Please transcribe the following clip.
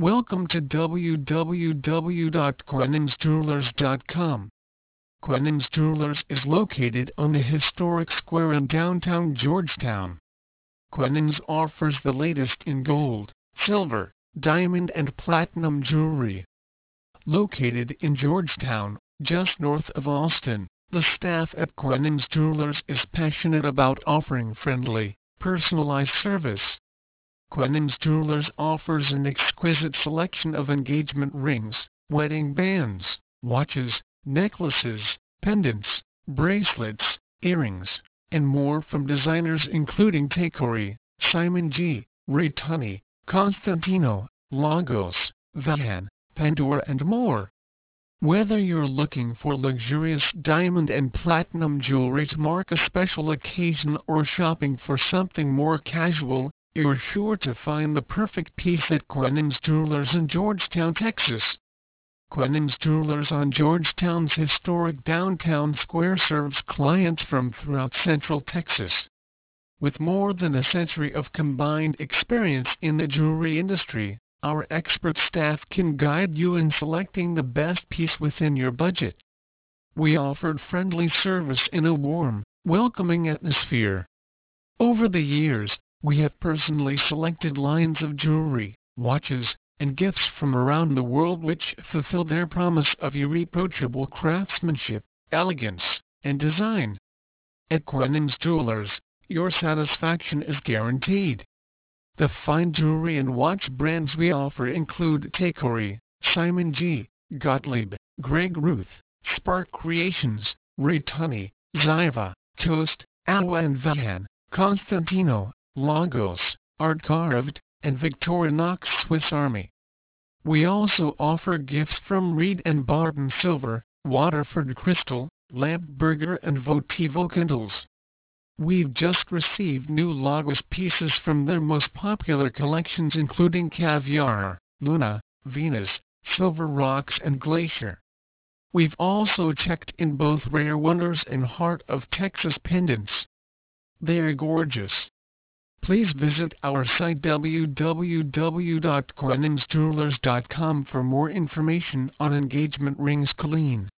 Welcome to www.quenansjewelers.com. Quenan's Jewelers is located on the historic square in downtown Georgetown. Quenan's offers the latest in gold, silver, diamond and platinum jewelry. Located in Georgetown, just north of Austin, the staff at Quenan's Jewelers is passionate about offering friendly, personalized service. Quenan's Jewelers offers an exquisite selection of engagement rings, wedding bands, watches, necklaces, pendants, bracelets, earrings, and more from designers including Tacori, Simon G., Ray Tunney, Konstantino, Lagos, Vahan, Pandora and more. Whether you're looking for luxurious diamond and platinum jewelry to mark a special occasion or shopping for something more casual, you're sure to find the perfect piece at Quenan's Jewelers in Georgetown, Texas. Quenan's Jewelers on Georgetown's historic downtown square serves clients from throughout Central Texas. With more than a century of combined experience in the jewelry industry, our expert staff can guide you in selecting the best piece within your budget. We offered friendly service in a warm, welcoming atmosphere. Over the years, we have personally selected lines of jewelry, watches, and gifts from around the world which fulfill their promise of irreproachable craftsmanship, elegance, and design. At Quenan's Jewelers, your satisfaction is guaranteed. The fine jewelry and watch brands we offer include Tacori, Simon G., Gottlieb, Greg Ruth, Spark Creations, Ritani, Ziva, Toast, Alwand Vahan, Konstantino, Lagos, Art Carved, and Victorinox Swiss Army. We also offer gifts from Reed and Barton Silver, Waterford Crystal, Lampe Berger and Votivo Candles. We've just received new Lagos pieces from their most popular collections including Caviar, Luna, Venus, Silver Rocks and Glacier. We've also checked in both Rare Wonders and Heart of Texas pendants. They're gorgeous. Please visit our site www.quenansjewelers.com for more information on engagement rings Colleen.